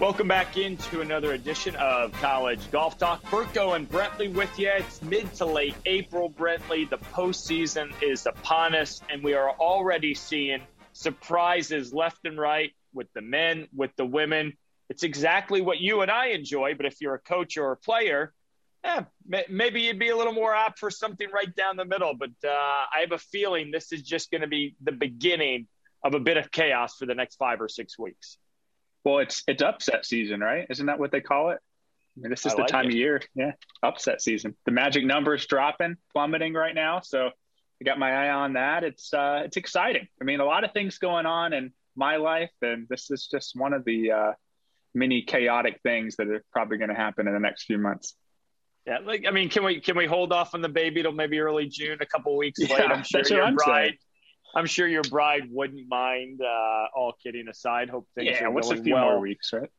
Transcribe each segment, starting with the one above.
Welcome back into another edition of College Golf Talk. Burko and Brentley with you. It's mid to late April, Brentley. The postseason is upon us, and we are already seeing surprises left and right with the men, with the women. It's exactly what you and I enjoy, but if you're a coach or a player, eh, maybe you'd be a little more apt for something right down the middle. But uh, I have a feeling this is just going to be the beginning of a bit of chaos for the next five or six weeks. Well, it's it's upset season, right? Isn't that what they call it? I mean, this is I the like time it. of year, yeah, upset season. The magic numbers dropping, plummeting right now. So I got my eye on that. It's uh, it's exciting. I mean, a lot of things going on in my life, and this is just one of the uh, many chaotic things that are probably going to happen in the next few months. Yeah, like I mean, can we can we hold off on the baby till maybe early June, a couple weeks yeah, I'm sure your I'm bride saying. I'm sure your bride wouldn't mind. Uh, all kidding aside, hope things yeah, are what's going a few well. more weeks, right?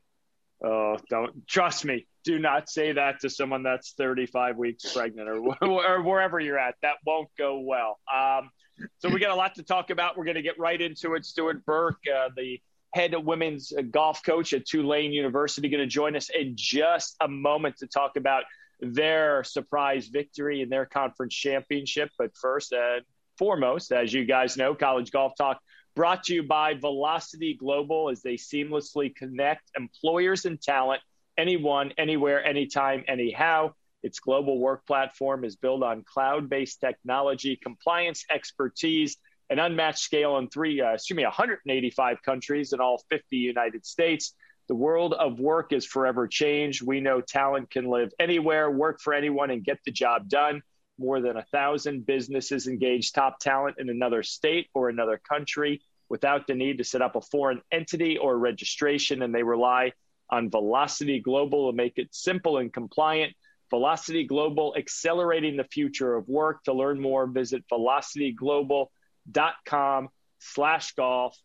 Oh, don't trust me. Do not say that to someone that's 35 weeks pregnant or, or wherever you're at. That won't go well. Um, so we got a lot to talk about. We're going to get right into it. Stuart Burke, uh, the head of women's golf coach at Tulane University, going to join us in just a moment to talk about their surprise victory in their conference championship. But first, uh, foremost, as you guys know, College Golf Talk brought to you by Velocity Global as they seamlessly connect employers and talent anyone, anywhere, anytime, anyhow. Its global work platform is built on cloud based technology, compliance expertise, and unmatched scale in three, uh, excuse me, 185 countries in all 50 United States. The world of work is forever changed. We know talent can live anywhere, work for anyone, and get the job done more than a thousand businesses engage top talent in another state or another country without the need to set up a foreign entity or registration, and they rely on Velocity Global to make it simple and compliant. Velocity Global accelerating the future of work. To learn more, visit velocityglobal.com slash golf.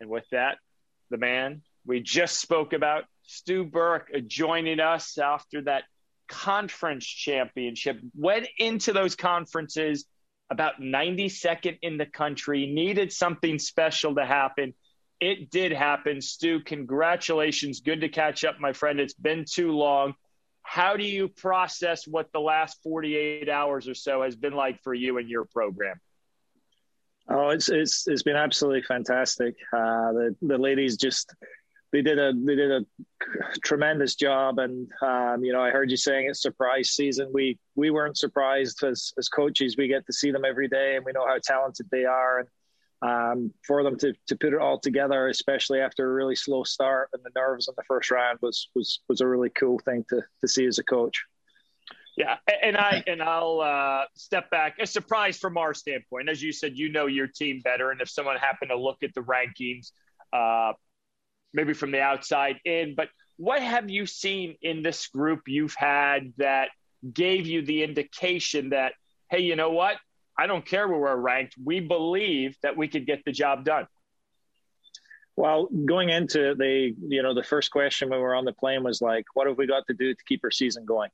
And with that, the man we just spoke about, Stu Burke, joining us after that conference championship, went into those conferences about 92nd in the country, needed something special to happen. It did happen. Stu, congratulations. Good to catch up, my friend. It's been too long. How do you process what the last 48 hours or so has been like for you and your program? Oh, it's it's it's been absolutely fantastic. Uh, the the ladies just they did a they did a tremendous job. And um, you know I heard you saying it's surprise season. We we weren't surprised as as coaches. We get to see them every day and we know how talented they are. And um, for them to to put it all together especially after a really slow start and the nerves in the first round was was was a really cool thing to to see as a coach. Yeah, and I and I'll uh, step back. A surprise from our standpoint, as you said, you know your team better, and if someone happened to look at the rankings, uh, maybe from the outside in, but what have you seen in this group you've had that gave you the indication that, hey, you know what? I don't care where we're ranked. We believe that we could get the job done. Well, going into the, you know, the first question when we were on the plane was like, what have we got to do to keep our season going?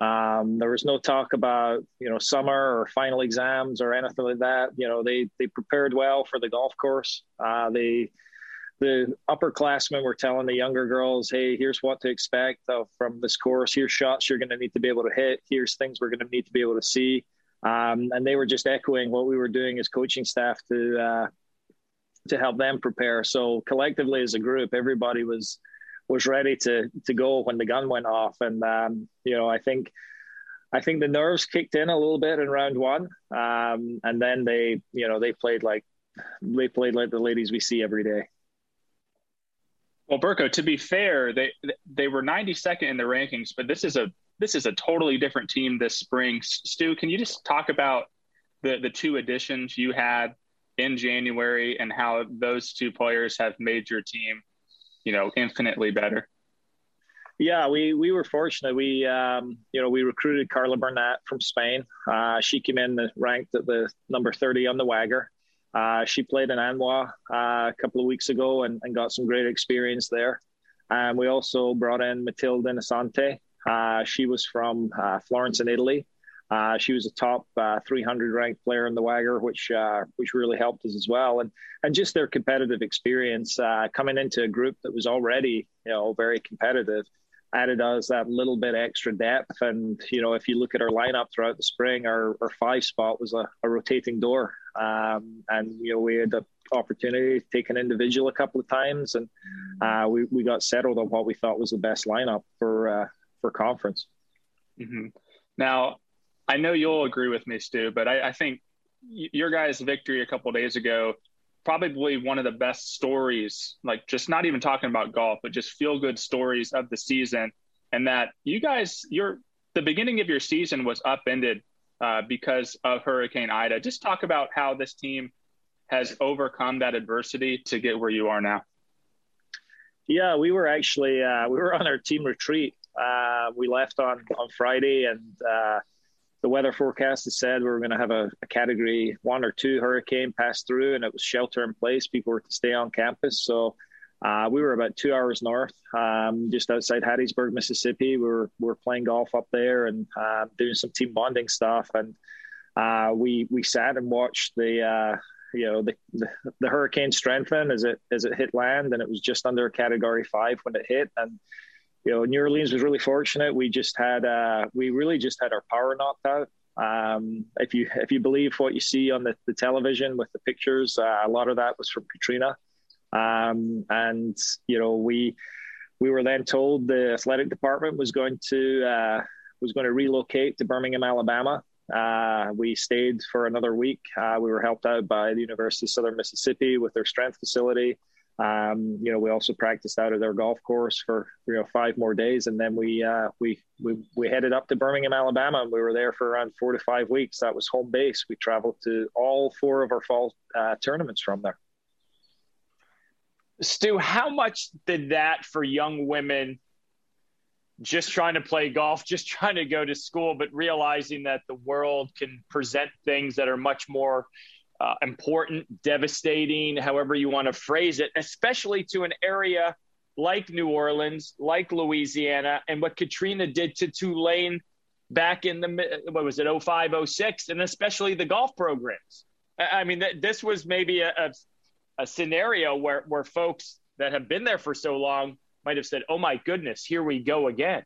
Um, there was no talk about, you know, summer or final exams or anything like that. You know, they they prepared well for the golf course. Uh, they the upperclassmen were telling the younger girls, "Hey, here's what to expect uh, from this course. Here's shots you're going to need to be able to hit. Here's things we're going to need to be able to see." Um, and they were just echoing what we were doing as coaching staff to uh, to help them prepare. So collectively, as a group, everybody was was ready to to go when the gun went off. And um, you know, I think I think the nerves kicked in a little bit in round one, um, and then they you know they played like they played like the ladies we see every day. Well, Burko, to be fair, they they were 92nd in the rankings, but this is a this is a totally different team this spring. Stu, can you just talk about the the two additions you had in January and how those two players have made your team, you know, infinitely better? Yeah, we we were fortunate. We um, you know we recruited Carla Bernat from Spain. Uh, she came in ranked at the number 30 on the WAGR. Uh, she played in ANWA uh, a couple of weeks ago and, and, got some great experience there. And we also brought in Matilda Nasante. Uh, she was from uh, Florence in Italy, Uh, she was a top uh, 300 ranked player in the WAGR, which which really helped us as well. And and just their competitive experience coming into a group that was already you know very competitive added us that little bit extra depth. And you know, if you look at our lineup throughout the spring, our, our five spot was a, a rotating door, um, and you know we had the opportunity to take an individual a couple of times, and uh, we we got settled on what we thought was the best lineup for uh, for conference. Mm-hmm. Now, I know you'll agree with me, Stu, but I, I think your guys' victory a couple days ago probably one of the best stories, like just not even talking about golf, but just feel good stories of the season. And that you guys, your the beginning of your season was upended uh, because of Hurricane Ida. Just talk about how this team has overcome that adversity to get where you are now. Yeah, we were actually uh, we were on our team retreat. Uh, we left on on Friday, and uh, the weather forecast has said we were going to have a, a, category one or two hurricane pass through, and it was shelter in place. People were to stay on campus. So uh, we were about two hours north, um, just outside Hattiesburg, Mississippi. We were, we were playing golf up there and uh, doing some team bonding stuff. And uh, we we sat and watched the uh, you know the, the, the hurricane strengthen as it as it hit land, and it was just under category five when it hit. And you know, New Orleans was really fortunate. We just had, uh, we really just had our power knocked out. Um, if you if you believe what you see on the, the television with the pictures, uh, a lot of that was from Katrina. Um, and you know, we we were then told the athletic department was going to uh, was going to relocate to Birmingham, Alabama. Uh, we stayed for another week. Uh, we were helped out by the University of Southern Mississippi with their strength facility. Um, you know, we also practiced out of their golf course for you know five more days, and then we uh, we we we headed up to Birmingham, Alabama, and we were there for around four to five weeks. That was home base. We traveled to all four of our fall uh, tournaments from there. Stu, how much did that for young women just trying to play golf, just trying to go to school, but realizing that the world can present things that are much more uh, important, devastating, however you want to phrase it, especially to an area like New Orleans, like Louisiana, and what Katrina did to Tulane back in the, what was it, 05, 06, and especially the golf programs. I mean, this was maybe a, a, a scenario where, where folks that have been there for so long might have said, oh my goodness, here we go again.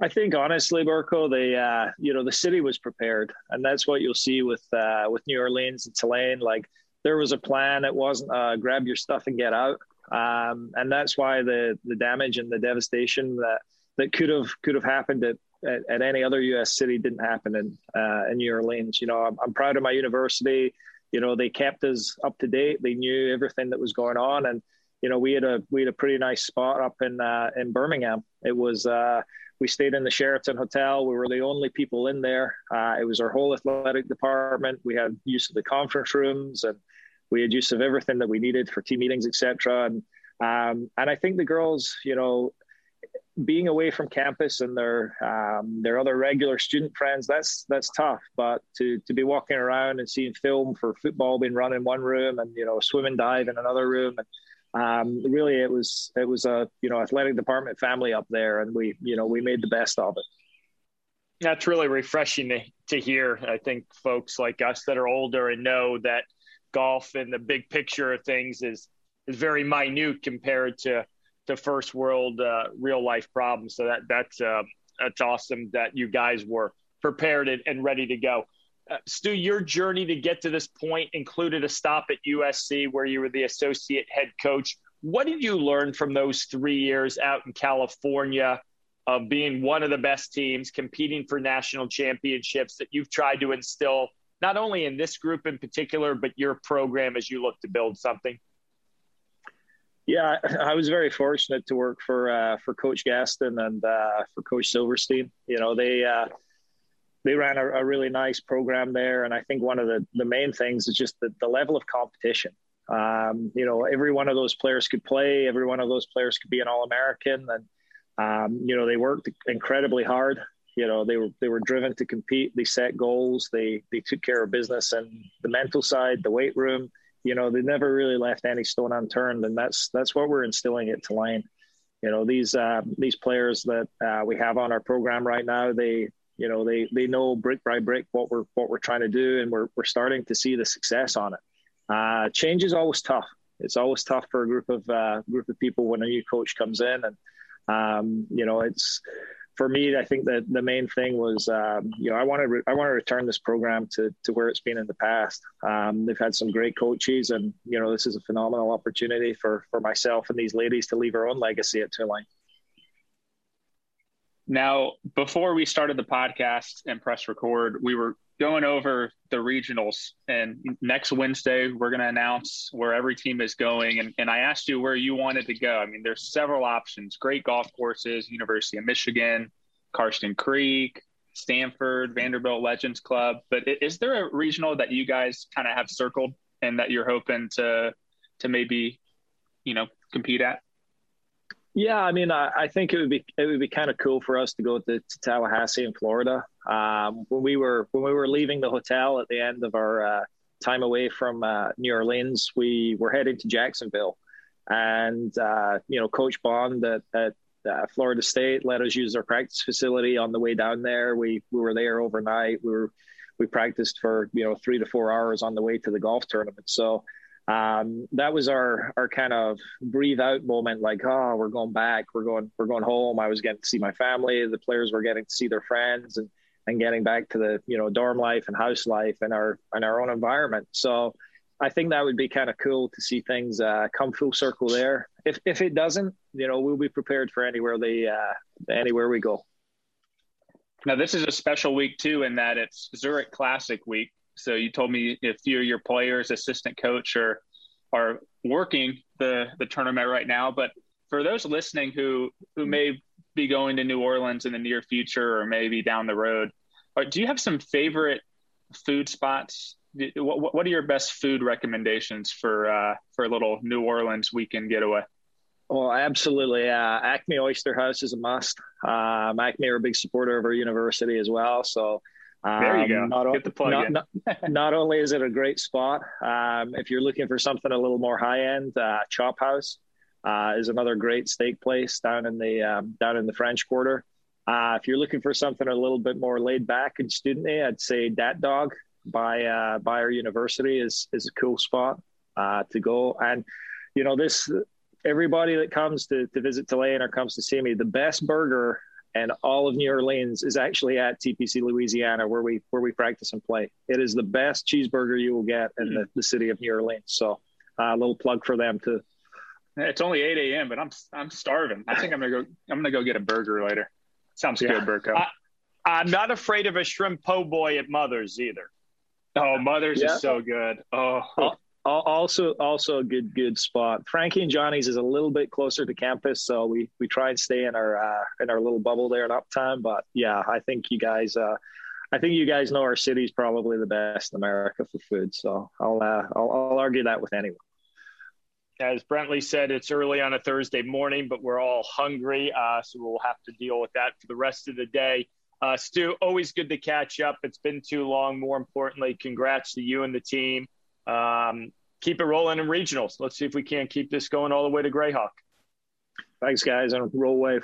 I think honestly, Burko, the uh, you know the city was prepared, and that's what you'll see with uh, with New Orleans and Tulane. Like there was a plan. It wasn't uh, grab your stuff and get out, um, and that's why the the damage and the devastation that that could have could have happened at, at, at any other U.S. city didn't happen in uh, in New Orleans. You know, I'm, I'm proud of my university. You know, they kept us up to date. They knew everything that was going on, and you know, we had a we had a pretty nice spot up in uh, in Birmingham. It was uh, we stayed in the Sheraton Hotel. We were the only people in there. Uh, it was our whole athletic department. We had use of the conference rooms, and we had use of everything that we needed for team meetings, etc. And um, and I think the girls, you know, being away from campus and their um, their other regular student friends, that's that's tough. But to to be walking around and seeing film for football being run in one room, and you know, swim and dive in another room, and um, really it was it was a you know athletic department family up there, and we you know we made the best of it. That's really refreshing to, to hear. I think folks like us that are older and know that golf and the big picture of things is is very minute compared to to first world uh, real life problems. So that that's uh, that's awesome that you guys were prepared and, and ready to go. Uh, Stu, your journey to get to this point included a stop at USC where you were the associate head coach. What did you learn from those three years out in California of being one of the best teams, competing for national championships that you've tried to instill not only in this group in particular, but your program as you look to build something? Yeah, I was very fortunate to work for uh, for Coach Gaston and uh, for Coach Silverstein. You know, they uh, they ran a, a, really nice program there. And I think one of the, the main things is just the, the level of competition. Um, you know, every one of those players could play, every one of those players could be an All American. And, um, you know, they worked incredibly hard. You know, they were they were driven to compete. They set goals. They they took care of business and the mental side, the weight room. You know, they never really left any stone unturned, and that's that's what we're instilling at Tulane. You know, these uh, these players that uh, we have on our program right now, they you know they they know brick by brick what we're what we're trying to do, and we're we're starting to see the success on it. Uh, change is always tough. It's always tough for a group of uh, group of people when a new coach comes in, and um, you know it's for me, I think that the main thing was, um, you know, I want to re- I want to return this program to to where it's been in the past. Um, they've had some great coaches, and you know, this is a phenomenal opportunity for for myself and these ladies to leave our own legacy at Tulane. Now, before we started the podcast and press record, we were going over the regionals. And next Wednesday, we're going to announce where every team is going. And, and I asked you where you wanted to go. I mean, there's several options great golf courses, University of Michigan, Karsten Creek, Stanford, Vanderbilt Legends Club. But is there a regional that you guys kind of have circled and that you're hoping to to maybe, you know, compete at? Yeah, I mean, I, I, think it would be it would be kind of cool for us to go to, to Tallahassee in Florida. Um, when we were when we were leaving the hotel at the end of our uh, time away from uh, New Orleans, we were heading to Jacksonville, and uh, you know, Coach Bond at, at uh, Florida State let us use their practice facility on the way down there. We we were there overnight. We were we practiced for you know three to four hours on the way to the golf tournament. So um, that was our our kind of breathe out moment like oh we're going back. We're going we're going home. I was getting to see my family. The players were getting to see their friends and and getting back to the you know dorm life and house life and our and our own environment. So i think that would be kind of cool to see things uh, come full circle there. If if it doesn't you know we'll be prepared for anywhere they uh, anywhere we go. Now this is a special week too in that it's zurich classic week so you told me few of your players, assistant coach, are are working the the tournament right now. But for those listening who who may be going to New Orleans in the near future or maybe down the road, do you have some favorite food spots? What, what are your best food recommendations for uh, for a little New Orleans weekend getaway? Well, absolutely. Uh, Acme Oyster House is a must. Um, Acme are a big supporter of our university as well, so there you go. Um, not, Get the plug not, not, not, only is it a great spot, um, if you're looking for something a little more high end, uh, Chop House uh, is another great steak place down in the um, down in the French Quarter. Uh, if you're looking for something a little bit more laid back and studenty, I'd say Dat Dog by uh, by our university is is a cool spot uh, to go. And you know this everybody that comes to, to visit Tulane or comes to see me, the best burger and all of New Orleans is actually at TPC Louisiana, where we where we practice and play. It is the best cheeseburger you will get in the, the city of New Orleans. So, uh, a little plug for them too. It's only eight a.m., but I'm I'm starving. I think I'm gonna go. I'm gonna go get a burger later. Sounds yeah. good, Burko. I, am not afraid of a shrimp po' boy at Mother's either. Oh, Mother's yeah. is so good. Oh, also also a good good spot. Frankie and Johnny's is a little bit closer to campus, so we we try and stay in our uh, in our little bubble there in Uptown. But yeah, I think you guys. Uh, I think you guys know our city's probably the best in America for food, so I'll uh, I'll, I'll argue that with anyone. As Brentley said, it's early on a Thursday morning, but we're all hungry, uh, so we'll have to deal with that for the rest of the day. Uh, Stu, always good to catch up. It's been too long. More importantly, congrats to you and the team. Um, keep it rolling in regionals. Let's see if we can't keep this going all the way to Grayhawk. Thanks, guys, and roll wave.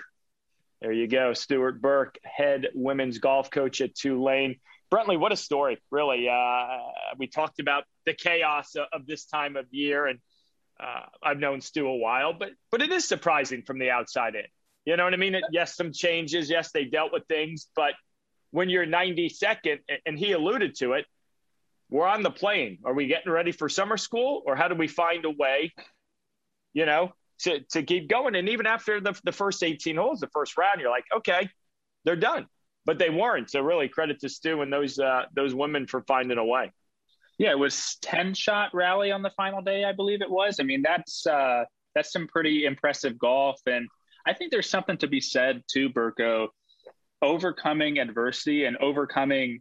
There you go. Stuart Burke, head women's golf coach at Tulane. Brentley, what a story, really. Uh, we talked about the chaos of this time of year, and uh, I've known Stu a while, but but it is surprising from the outside in. You know what I mean? It, yes, some changes. Yes, they dealt with things, but when you're 92nd, and he alluded to it, we're on the plane. Are we getting ready for summer school, or how do we find a way, you know, to to keep going? And even after the the first 18 holes, the first round, you're like, okay, they're done, but they weren't. So really, credit to Stu and those uh, those women for finding a way. Yeah, it was 10 shot rally on the final day, I believe it was. I mean, that's uh, that's some pretty impressive golf, and I think there's something to be said too, Burko, overcoming adversity and overcoming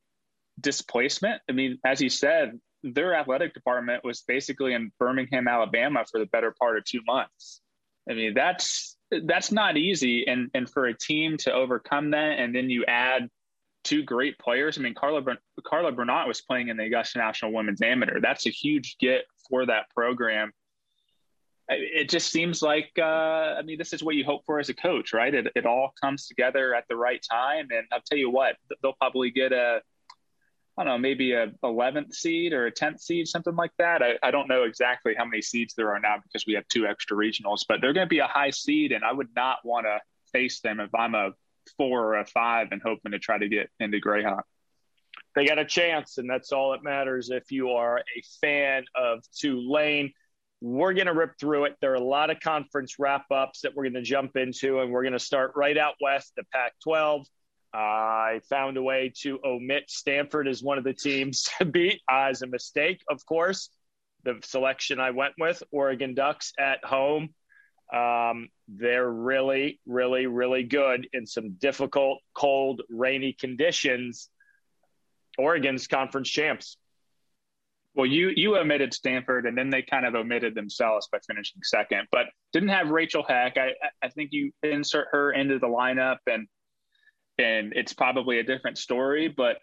displacement. I mean, as you said, their athletic department was basically in Birmingham, Alabama for the better part of two months. I mean, that's that's not easy, and and for a team to overcome that, and then you add two great players. I mean, Carla Carla Bernat was playing in the Augusta National Women's Amateur. That's a huge get for that program. it just seems like uh, I mean this is what you hope for as a coach, right? It it all comes together at the right time, and I'll tell you what, they'll probably get a I don't know, maybe a 11th seed or a 10th seed, something like that. I, I don't know exactly how many seeds there are now because we have two extra regionals, but they're going to be a high seed, and I would not want to face them if I'm a four or a five and hoping to try to get into Grayhawk. They got a chance, and that's all that matters if you are a fan of Tulane. We're going to rip through it. There are a lot of conference wrap ups that we're going to jump into, and we're going to start right out west, the Pac 12. I found a way to omit Stanford as one of the teams to beat as a mistake, of course. The selection I went with, Oregon Ducks at home. Um, they're really, really, really good in some difficult, cold, rainy conditions. Oregon's conference champs. Well, you you omitted Stanford, and then they kind of omitted themselves by finishing second, but didn't have Rachel Heck. I I think you insert her into the lineup, and and it's probably a different story. But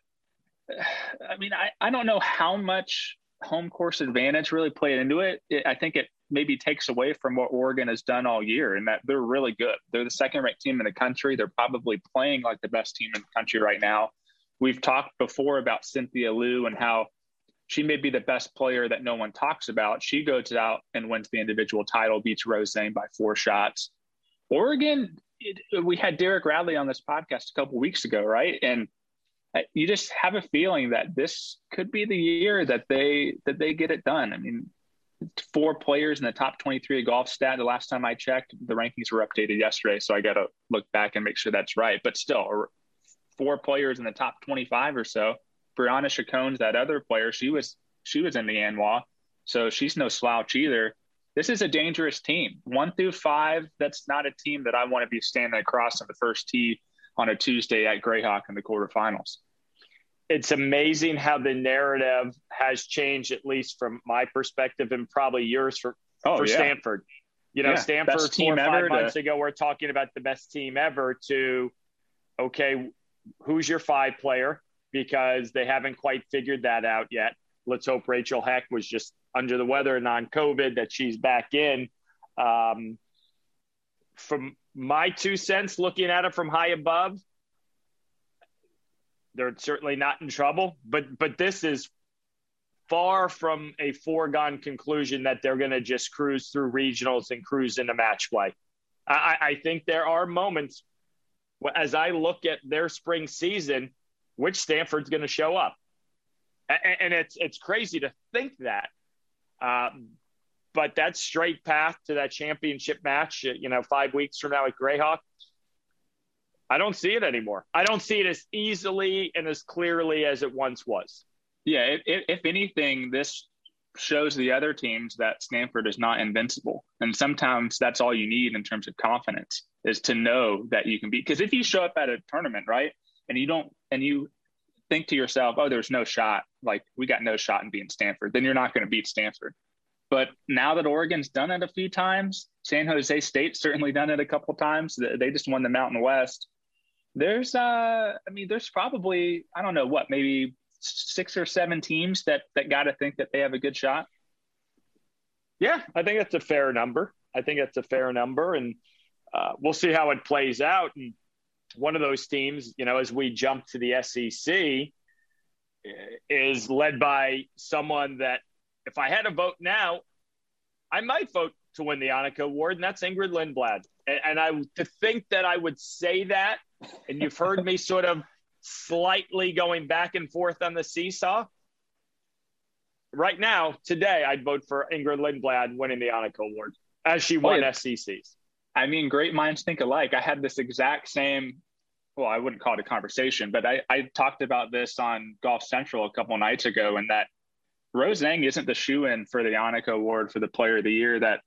I mean, I I don't know how much home course advantage really played into it. it I think it maybe takes away from what Oregon has done all year, and that they're really good. They're the second ranked team in the country. They're probably playing like the best team in the country right now. We've talked before about Cynthia Lu and how she may be the best player that no one talks about. She goes out and wins the individual title, beats Rose Zhang by four shots. Oregon, it, we had Derek Radley on this podcast a couple weeks ago, right? And you just have a feeling that this could be the year that they that they get it done. I mean, four players in the top 23 of golf stat. The last time I checked, the rankings were updated yesterday, so I got to look back and make sure that's right. But still, four players in the top 25 or so Brianna Chacon's that other player. She was she was in the ANWA, so she's no slouch either. This is a dangerous team. One through five, that's not a team that I want to be standing across on the first tee on a Tuesday at Grayhawk in the quarterfinals. It's amazing how the narrative has changed, at least from my perspective, and probably yours for oh, for yeah. Stanford. You know, yeah, Stanford four or five months to... ago, we're talking about the best team ever. To okay, who's your five player? because they haven't quite figured that out yet. Let's hope Rachel Heck was just under the weather, and non COVID, that she's back in. Um, from my two cents, looking at it from high above, they're certainly not in trouble. But but this is far from a foregone conclusion that they're going to just cruise through regionals and cruise into match play. I, I think there are moments as I look at their spring season which Stanford's going to show up. And it's it's crazy to think that, um, but that straight path to that championship match, you know, five weeks from now at Grayhawk, I don't see it anymore. I don't see it as easily and as clearly as it once was. Yeah, if, if anything, this shows the other teams that Stanford is not invincible. And sometimes that's all you need in terms of confidence is to know that you can beat. Because if you show up at a tournament, right, and you don't and you think to yourself, oh, there's no shot, like we got no shot in beating Stanford, then you're not going to beat Stanford. But now that Oregon's done it a few times, San Jose State certainly done it a couple times. They just won the Mountain West. There's, uh, I mean, there's probably I don't know what, maybe six or seven teams that that got to think that they have a good shot. Yeah, I think that's a fair number. I think that's a fair number, and uh, we'll see how it plays out. And one of those teams, you know, as we jump to the SEC, is led by someone that, if I had a vote now, I might vote to win the Annika Award, and that's Ingrid Lindblad. And, and I to think that I would say that, and you've heard me sort of slightly going back and forth on the seesaw. Right now, today, I'd vote for Ingrid Lindblad winning the Annika Award as she oh, won oh, yeah. SECs. I mean, great minds think alike. I had this exact same, well, I wouldn't call it a conversation, but I, I talked about this on Golf Central a couple nights ago, and that Rose Zhang isn't the shoe in for the Annika Award for the Player of the Year that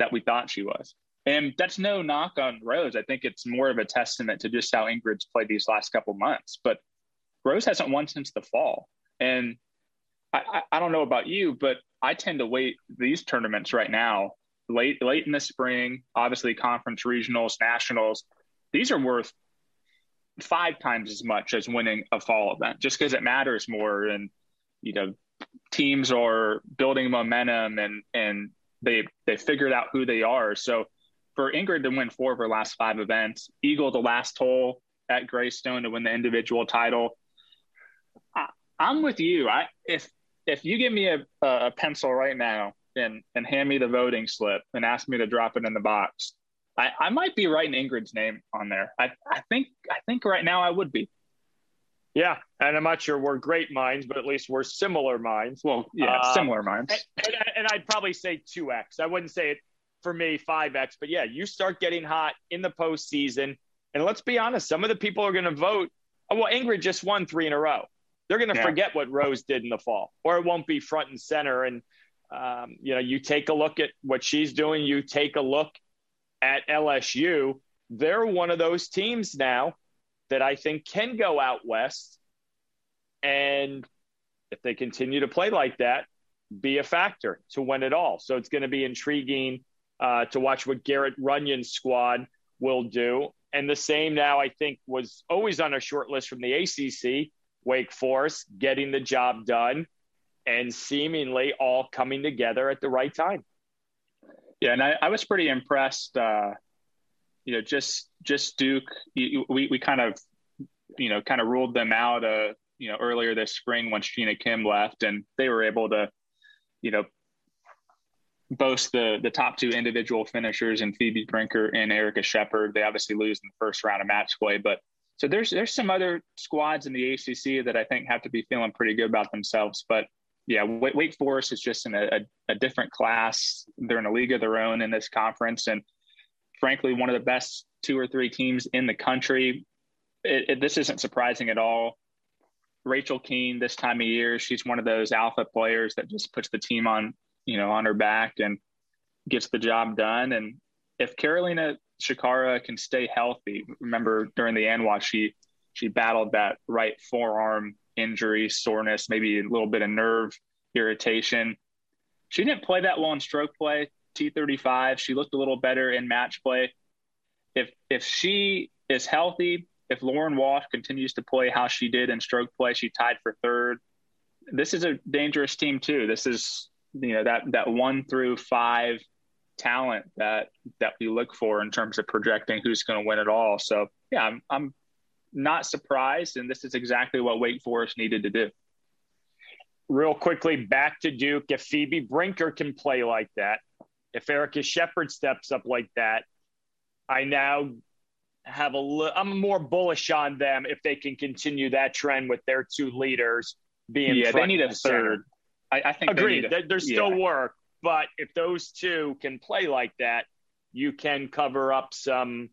that we thought she was. And that's no knock on Rose. I think it's more of a testament to just how Ingrid's played these last couple months. But Rose hasn't won since the fall. And I, I, I don't know about you, but I tend to wait these tournaments right now late late in the spring, obviously conference regionals, nationals, these are worth five times as much as winning a fall event, just because it matters more and you know teams are building momentum and and they they figured out who they are. So for Ingrid to win four of her last five events, Eagle the last hole at Greystone to win the individual title. I, am with you. I if if you give me a, a pencil right now and and hand me the voting slip and ask me to drop it in the box, I, I might be writing Ingrid's name on there. I, I think I think right now I would be. Yeah, and I'm not sure we're great minds, but at least we're similar minds. Well, yeah, um, similar minds. And, and, and I'd probably say two X. I wouldn't say it for me five X, but yeah, you start getting hot in the postseason, and let's be honest, some of the people are going to vote. Oh, well, Ingrid just won three in a row. They're going to yeah. forget what Rose did in the fall, or it won't be front and center. And um, you know, you take a look at what she's doing. You take a look at LSU. They're one of those teams now that I think can go out west. And if they continue to play like that, be a factor to win it all. So it's going to be intriguing uh, to watch what Garrett Runion's squad will do. And the same now, I think, was always on a short list from the ACC, Wake Forest, getting the job done and seemingly all coming together at the right time. Yeah, and I, I was pretty impressed. Uh, you know, just just Duke. We we kind of you know kind of ruled them out. Uh, you know, earlier this spring when Gina Kim left, and they were able to, you know, boast the the top two individual finishers in Phoebe Brinker and Erica Shepherd. They obviously lose in the first round of match play, but so there's there's some other squads in the ACC that I think have to be feeling pretty good about themselves. But yeah, Wake Forest is just in a, a, different class. They're in a league of their own in this conference, and frankly, one of the best two or three teams in the country. It, it, this isn't surprising at all. Rachel Kuehn, this time of year, she's one of those alpha players that just puts the team on, you know, on her back and gets the job done. And if Carolina Chacarra can stay healthy, remember during the ANWA, she she battled that right forearm injury, soreness, maybe a little bit of nerve irritation. She didn't play that well in stroke play, T35. She looked a little better in match play. If if she is healthy, if Lauren Walsh continues to play how she did in stroke play, she tied for third. This is a dangerous team too. This is you know that that one through five talent that that we look for in terms of projecting who's going to win it all. So yeah, I'm I'm not surprised, and this is exactly what Wake Forest needed to do. Real quickly, back to Duke. If Phoebe Brinker can play like that, if Erica Shepherd steps up like that, I now have a li- I'm more bullish on them if they can continue that trend with their two leaders being. Yeah, they need a third. I, I, think agreed. A, There's still yeah. work, but if those two can play like that, you can cover up some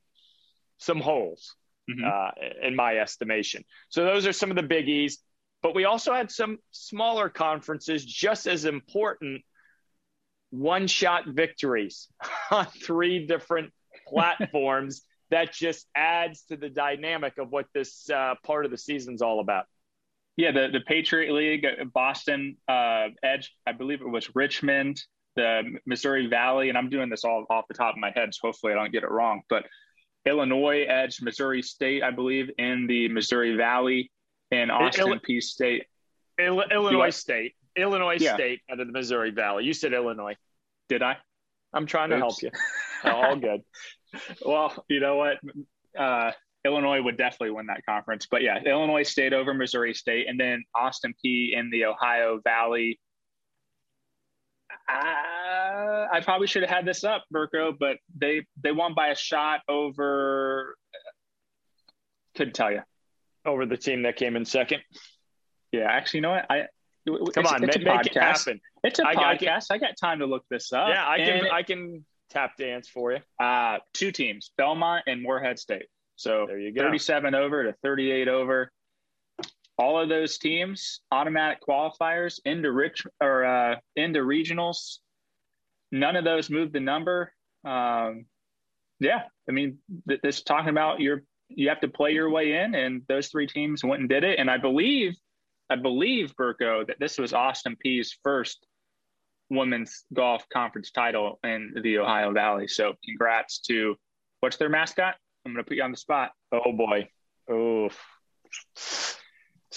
some holes mm-hmm. uh, in my estimation. So those are some of the biggies. But we also had some smaller conferences just as important one shot victories on three different platforms that just adds to the dynamic of what this uh, part of the season's all about. Yeah, the, the Patriot League, uh, Boston uh, Edge, I believe it was Richmond, the Missouri Valley, and I'm doing this all off the top of my head, so hopefully I don't get it wrong. But Illinois edged Missouri State, I believe, in the Missouri Valley, and Austin Il- Peay State. Il- Illinois State. Illinois yeah. State out of the Missouri Valley. You said Illinois. Did I? I'm trying Oops. to help you. all good. well, you know what? Uh, Illinois would definitely win that conference. But yeah, Illinois State over Missouri State, and then Austin Peay in the Ohio Valley uh, I probably should have had this up, Burko, but they they won by a shot over. Couldn't tell you. Over the team that came in second. Yeah, actually, you know what? I come on, it's make, a podcast. it happen. It's a I, podcast. I, I, got time to look this up. Yeah, I can. I can tap dance for you. Uh, two teams: Belmont and Morehead State. So there you go. Thirty-seven over to thirty-eight over all of those teams automatic qualifiers into rich or uh, into regionals. None of those moved the number. Um, yeah, I mean, th- this talking about your you have to play your way in, and those three teams went and did it. And I believe, I believe Burko that this was Austin Peay's first women's golf conference title in the Ohio Valley. So congrats to what's their mascot? I'm going to put you on the spot. Oh boy. Oh.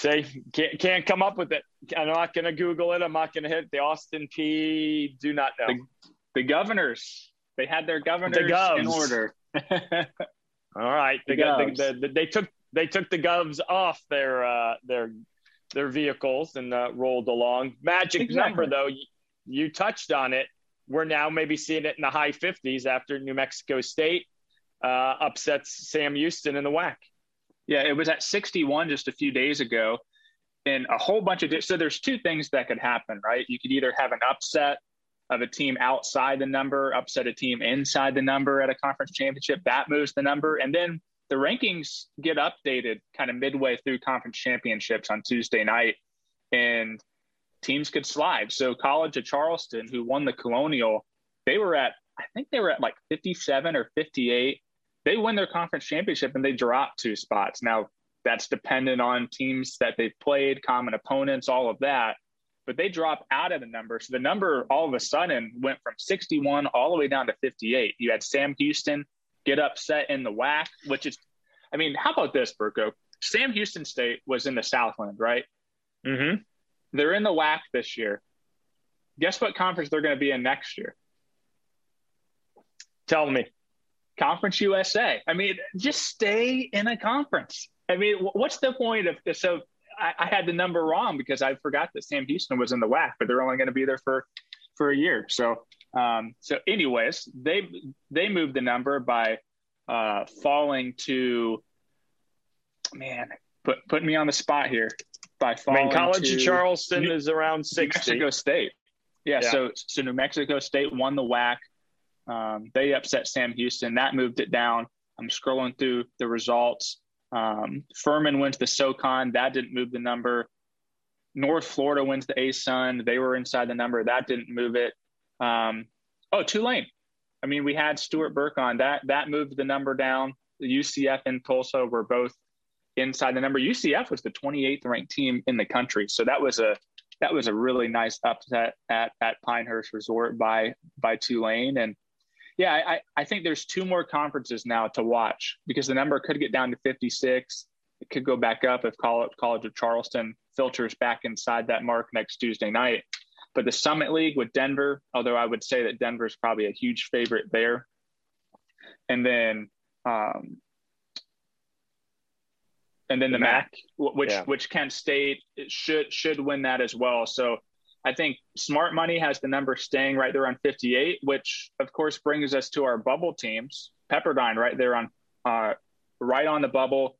Say can't, can't come up with it. I'm not going to Google it. I'm not going to hit the Austin Peay. Do not know. The, the governors. They had their governors the in order. All right, the, the, the, they took they took the govs off their uh, their their vehicles and uh, rolled along. Magic exactly. number though, you, you touched on it. We're now maybe seeing it in the high 50s after New Mexico State uh, upsets Sam Houston in the WAC. Yeah, it was at 61 just a few days ago. And a whole bunch of so there's two things that could happen, right? You could either have an upset of a team outside the number, upset a team inside the number at a conference championship. That moves the number. And then the rankings get updated kind of midway through conference championships on Tuesday night. And teams could slide. So College of Charleston, who won the Colonial, they were at I think they were at like 57 or 58. They win their conference championship and they drop two spots. Now that's dependent on teams that they've played, common opponents, all of that. But they drop out of the number. So the number all of a sudden went from 61 all the way down to 58. You had Sam Houston get upset in the WAC, which is, I mean, how about this, Burko? Sam Houston State was in the Southland, right? Mm-hmm. They're in the WAC this year. Guess what conference they're going to be in next year? Tell me. Conference USA. I mean, just stay in a conference. I mean, what's the point of this? so? I, I had the number wrong because I forgot that Sam Houston was in the WAC, but they're only going to be there for for a year. So, um, so anyways, they they moved the number by uh, falling to man, put put me on the spot here by falling. I mean, College of Charleston New, is around sixty. New Mexico State. Yeah, yeah, so so New Mexico State won the WAC. Um, they upset Sam Houston. That moved it down. I'm scrolling through the results. Um, Furman wins the SoCon. That didn't move the number. North Florida wins the ASUN. They were inside the number. That didn't move it. Um, oh, Tulane. I mean, we had Stuart Burke on. That that moved the number down. UCF and Tulsa were both inside the number. UCF was the 28th ranked team in the country, so that was a that was a really nice upset at at Pinehurst Resort by by Tulane. And yeah, I I think there's two more conferences now to watch because the number could get down to 56. It could go back up if College College of Charleston filters back inside that mark next Tuesday night. But the Summit League with Denver, although I would say that Denver is probably a huge favorite there. And then um, and then the, the MAC, MAC, which yeah. which Kent State should should win that as well. So I think smart money has the number staying right there on 58, which of course brings us to our bubble teams. Pepperdine right there on uh, right on the bubble.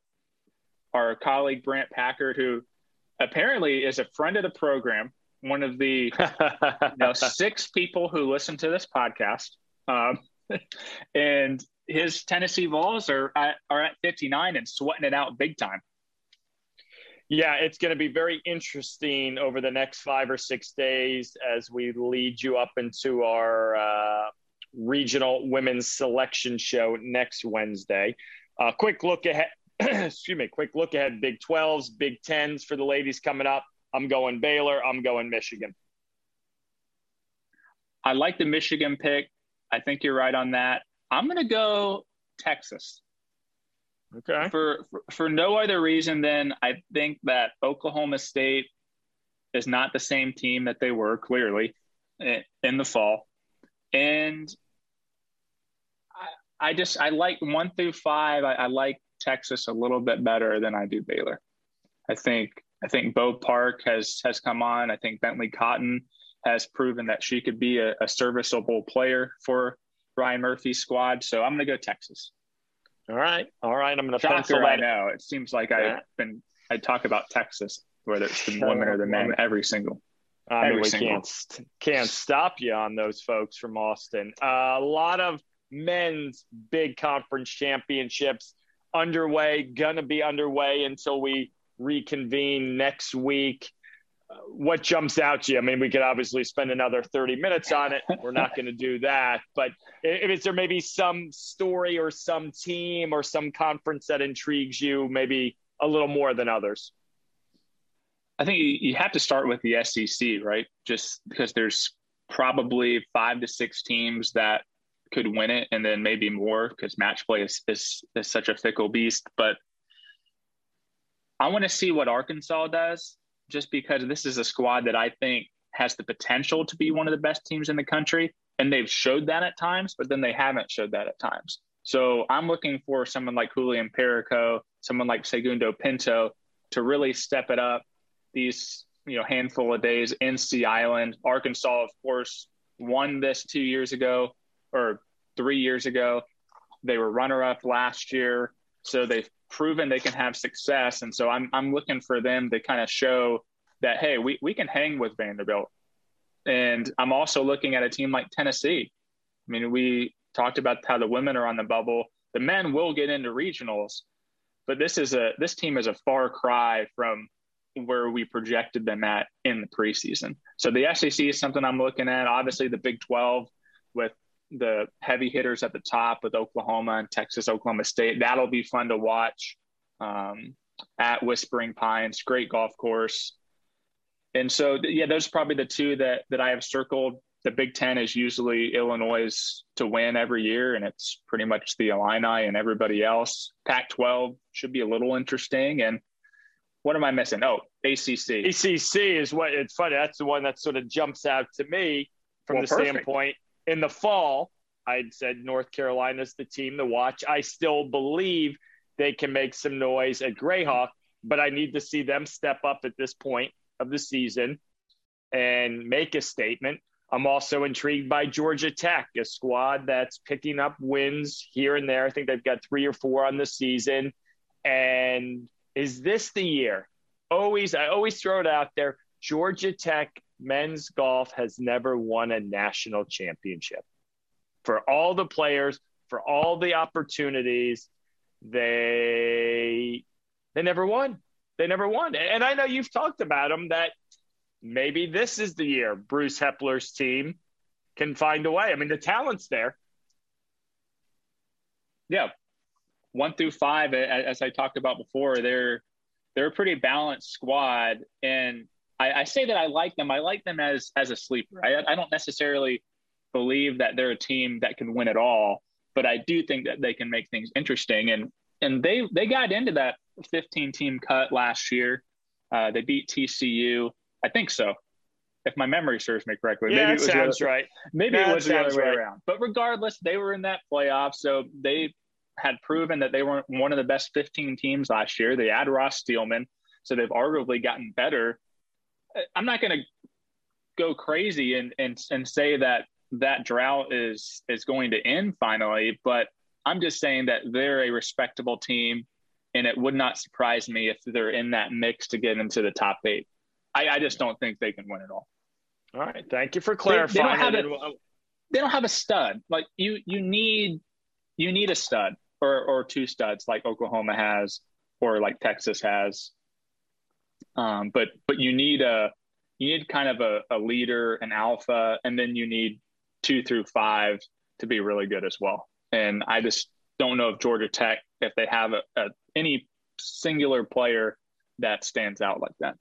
Our colleague Brant Packard, who apparently is a friend of the program, one of the you know, six people who listen to this podcast, um, and his Tennessee Vols are at, are at 59 and sweating it out big time. Yeah, it's going to be very interesting over the next five or six days as we lead you up into our uh, regional women's selection show next Wednesday. Uh, quick look ahead. excuse me. Quick look ahead. Big 12s, Big 10s for the ladies coming up. I'm going Baylor. I'm going Michigan. I like the Michigan pick. I think you're right on that. I'm going to go Texas. Okay. For, for, for no other reason than I think that Oklahoma State is not the same team that they were clearly in the fall, and I, I just I like one through five. I, I like Texas a little bit better than I do Baylor. I think I think Bo Park has has come on. I think Bentley Cotton has proven that she could be a, a serviceable player for Ryan Murphy's squad. So I'm going to go Texas. All right, all right. I'm going to pencil that out. It seems like yeah. I've been I talk about Texas, whether it's the women or the men, every single. I mean, every we single. can't can't stop you on those folks from Austin. Uh, a lot of men's big conference championships underway, gonna be underway until we reconvene next week what jumps out to you? I mean, we could obviously spend another 30 minutes on it. We're not going to do that. But is there maybe some story or some team or some conference that intrigues you maybe a little more than others? I think you have to start with the SEC, right? Just because there's probably five to six teams that could win it, and then maybe more because match play is, is, is such a fickle beast. But I want to see what Arkansas does just because this is a squad that I think has the potential to be one of the best teams in the country. and they've showed that at times, but then they haven't showed that at times. So I'm looking for someone like Julian Perico, someone like Segundo Pinto to really step it up these you know handful of days in Sea Island. Arkansas, of course, won this two years ago or three years ago. They were runner up last year, so they've proven they can have success. And so I'm I'm looking for them to kind of show that hey, we we can hang with Vanderbilt. And I'm also looking at a team like Tennessee. I mean, we talked about how the women are on the bubble. The men will get into regionals, but this is a this team is a far cry from where we projected them at in the preseason. So the SEC is something I'm looking at. Obviously, the Big 12 with the heavy hitters at the top with Oklahoma and Texas, Oklahoma State. That'll be fun to watch um, at Whispering Pines. Great golf course. And so, yeah, those are probably the two that that I have circled. The Big Ten is usually Illinois to win every year, and it's pretty much the Illini and everybody else. Pac-12 should be a little interesting, and what am I missing? Oh, ACC. ACC is what it's funny. That's the one that sort of jumps out to me from well, the perfect. standpoint. In the fall, I'd said North Carolina's the team to watch. I still believe they can make some noise at Grayhawk, but I need to see them step up at this point of the season and make a statement. I'm also intrigued by Georgia Tech, a squad that's picking up wins here and there. I think they've got three or four on the season. And is this the year? Always, I always throw it out there. Georgia Tech men's golf has never won a national championship. For all the players, for all the opportunities, they they never won. They never won. And I know you've talked about them that maybe this is the year Bruce Heppler's team can find a way. I mean, the talent's there. Yeah, one through five, as I talked about before, they're they're a pretty balanced squad, and I, I say that I like them. I like them as as a sleeper. I, I don't necessarily believe that they're a team that can win it all, but I do think that they can make things interesting. And and they they got into that 15 team cut last year. Uh, they beat TCU. I think so, if my memory serves me correctly. Yeah, maybe it was sounds right. Maybe that it was the other way right. around. But regardless, they were in that playoff, so they had proven that they were one of the best 15 teams last year. They had Ross Steelman, so they've arguably gotten better. I'm not going to go crazy and, and and say that that drought is is going to end finally, but I'm just saying that they're a respectable team, and it would not surprise me if they're in that mix to get into the top eight. I, I just don't think they can win it all. All right, thank you for clarifying. They, they, don't, have a, they don't have a stud. Like you, you need you need a stud or or two studs like Oklahoma has or like Texas has. Um, but but you need a you need kind of a, a leader, an alpha, and then you need two through five to be really good as well. And I just don't know if Georgia Tech, if they have a, a, any singular player that stands out like that.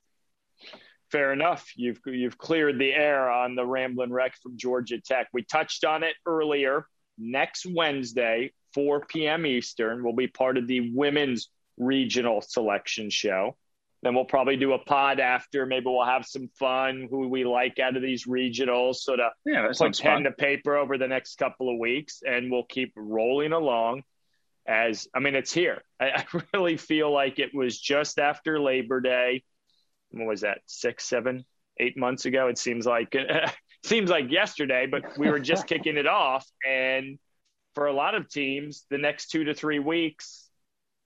Fair enough. You've you've cleared the air on the Ramblin' Wreck from Georgia Tech. We touched on it earlier. Next Wednesday, 4 p.m. Eastern, will be part of the women's regional selection show. Then we'll probably do a pod after. Maybe we'll have some fun, who we like out of these regionals, sort of yeah, put pen fun. to paper over the next couple of weeks, and we'll keep rolling along. As I mean, it's here. I, I really feel like it was just after Labor Day. What was that? Six, seven, eight months ago. It seems like seems like yesterday, but we were just kicking it off, and for a lot of teams, the next two to three weeks,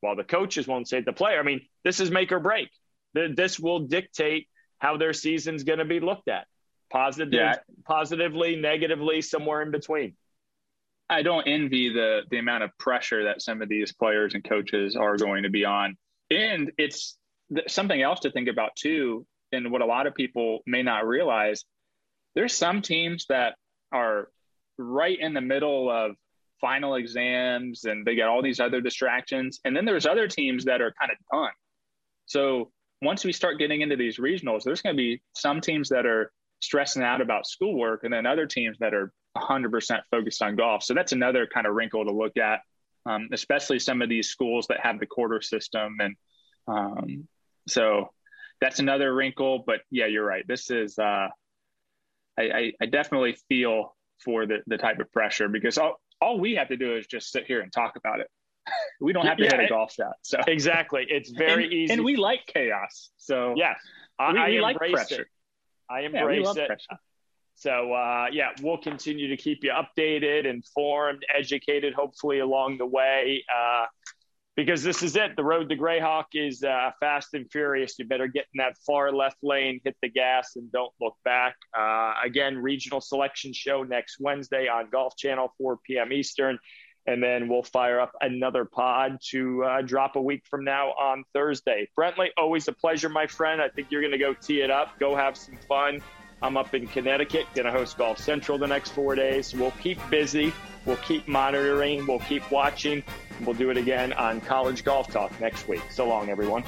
while the coaches won't say the player, I mean, this is make or break. That this will dictate how their season's going to be looked at. Positive, yeah. positively, negatively, somewhere in between. I don't envy the the amount of pressure that some of these players and coaches are going to be on, and it's something else to think about too. And what a lot of people may not realize, there's some teams that are right in the middle of final exams and they got all these other distractions. And then there's other teams that are kind of done. So once we start getting into these regionals, there's going to be some teams that are stressing out about schoolwork and then other teams that are 100% focused on golf. So that's another kind of wrinkle to look at, um, especially some of these schools that have the quarter system. And um, so that's another wrinkle. But yeah, you're right. This is, uh, I, I, I definitely feel for the, the type of pressure because all, all we have to do is just sit here and talk about it. We don't have to yeah, hit a golf shot. So exactly, it's very and, easy, and we like chaos. So yeah, I, we, we I like embrace it. I embrace yeah, it. Pressure. So uh, yeah, we'll continue to keep you updated, informed, educated, hopefully along the way. Uh, because this is it. The road to Grayhawk is uh, fast and furious. You better get in that far left lane, hit the gas, and don't look back. Uh, again, regional selection show next Wednesday on Golf Channel, 4 p.m. Eastern. And then we'll fire up another pod to uh, drop a week from now on Thursday. Brentley, always a pleasure, my friend. I think you're going to go tee it up, go have some fun. I'm up in Connecticut, going to host Golf Central the next four days. We'll keep busy. We'll keep monitoring. We'll keep watching. We'll do it again on College Golf Talk next week. So long, everyone.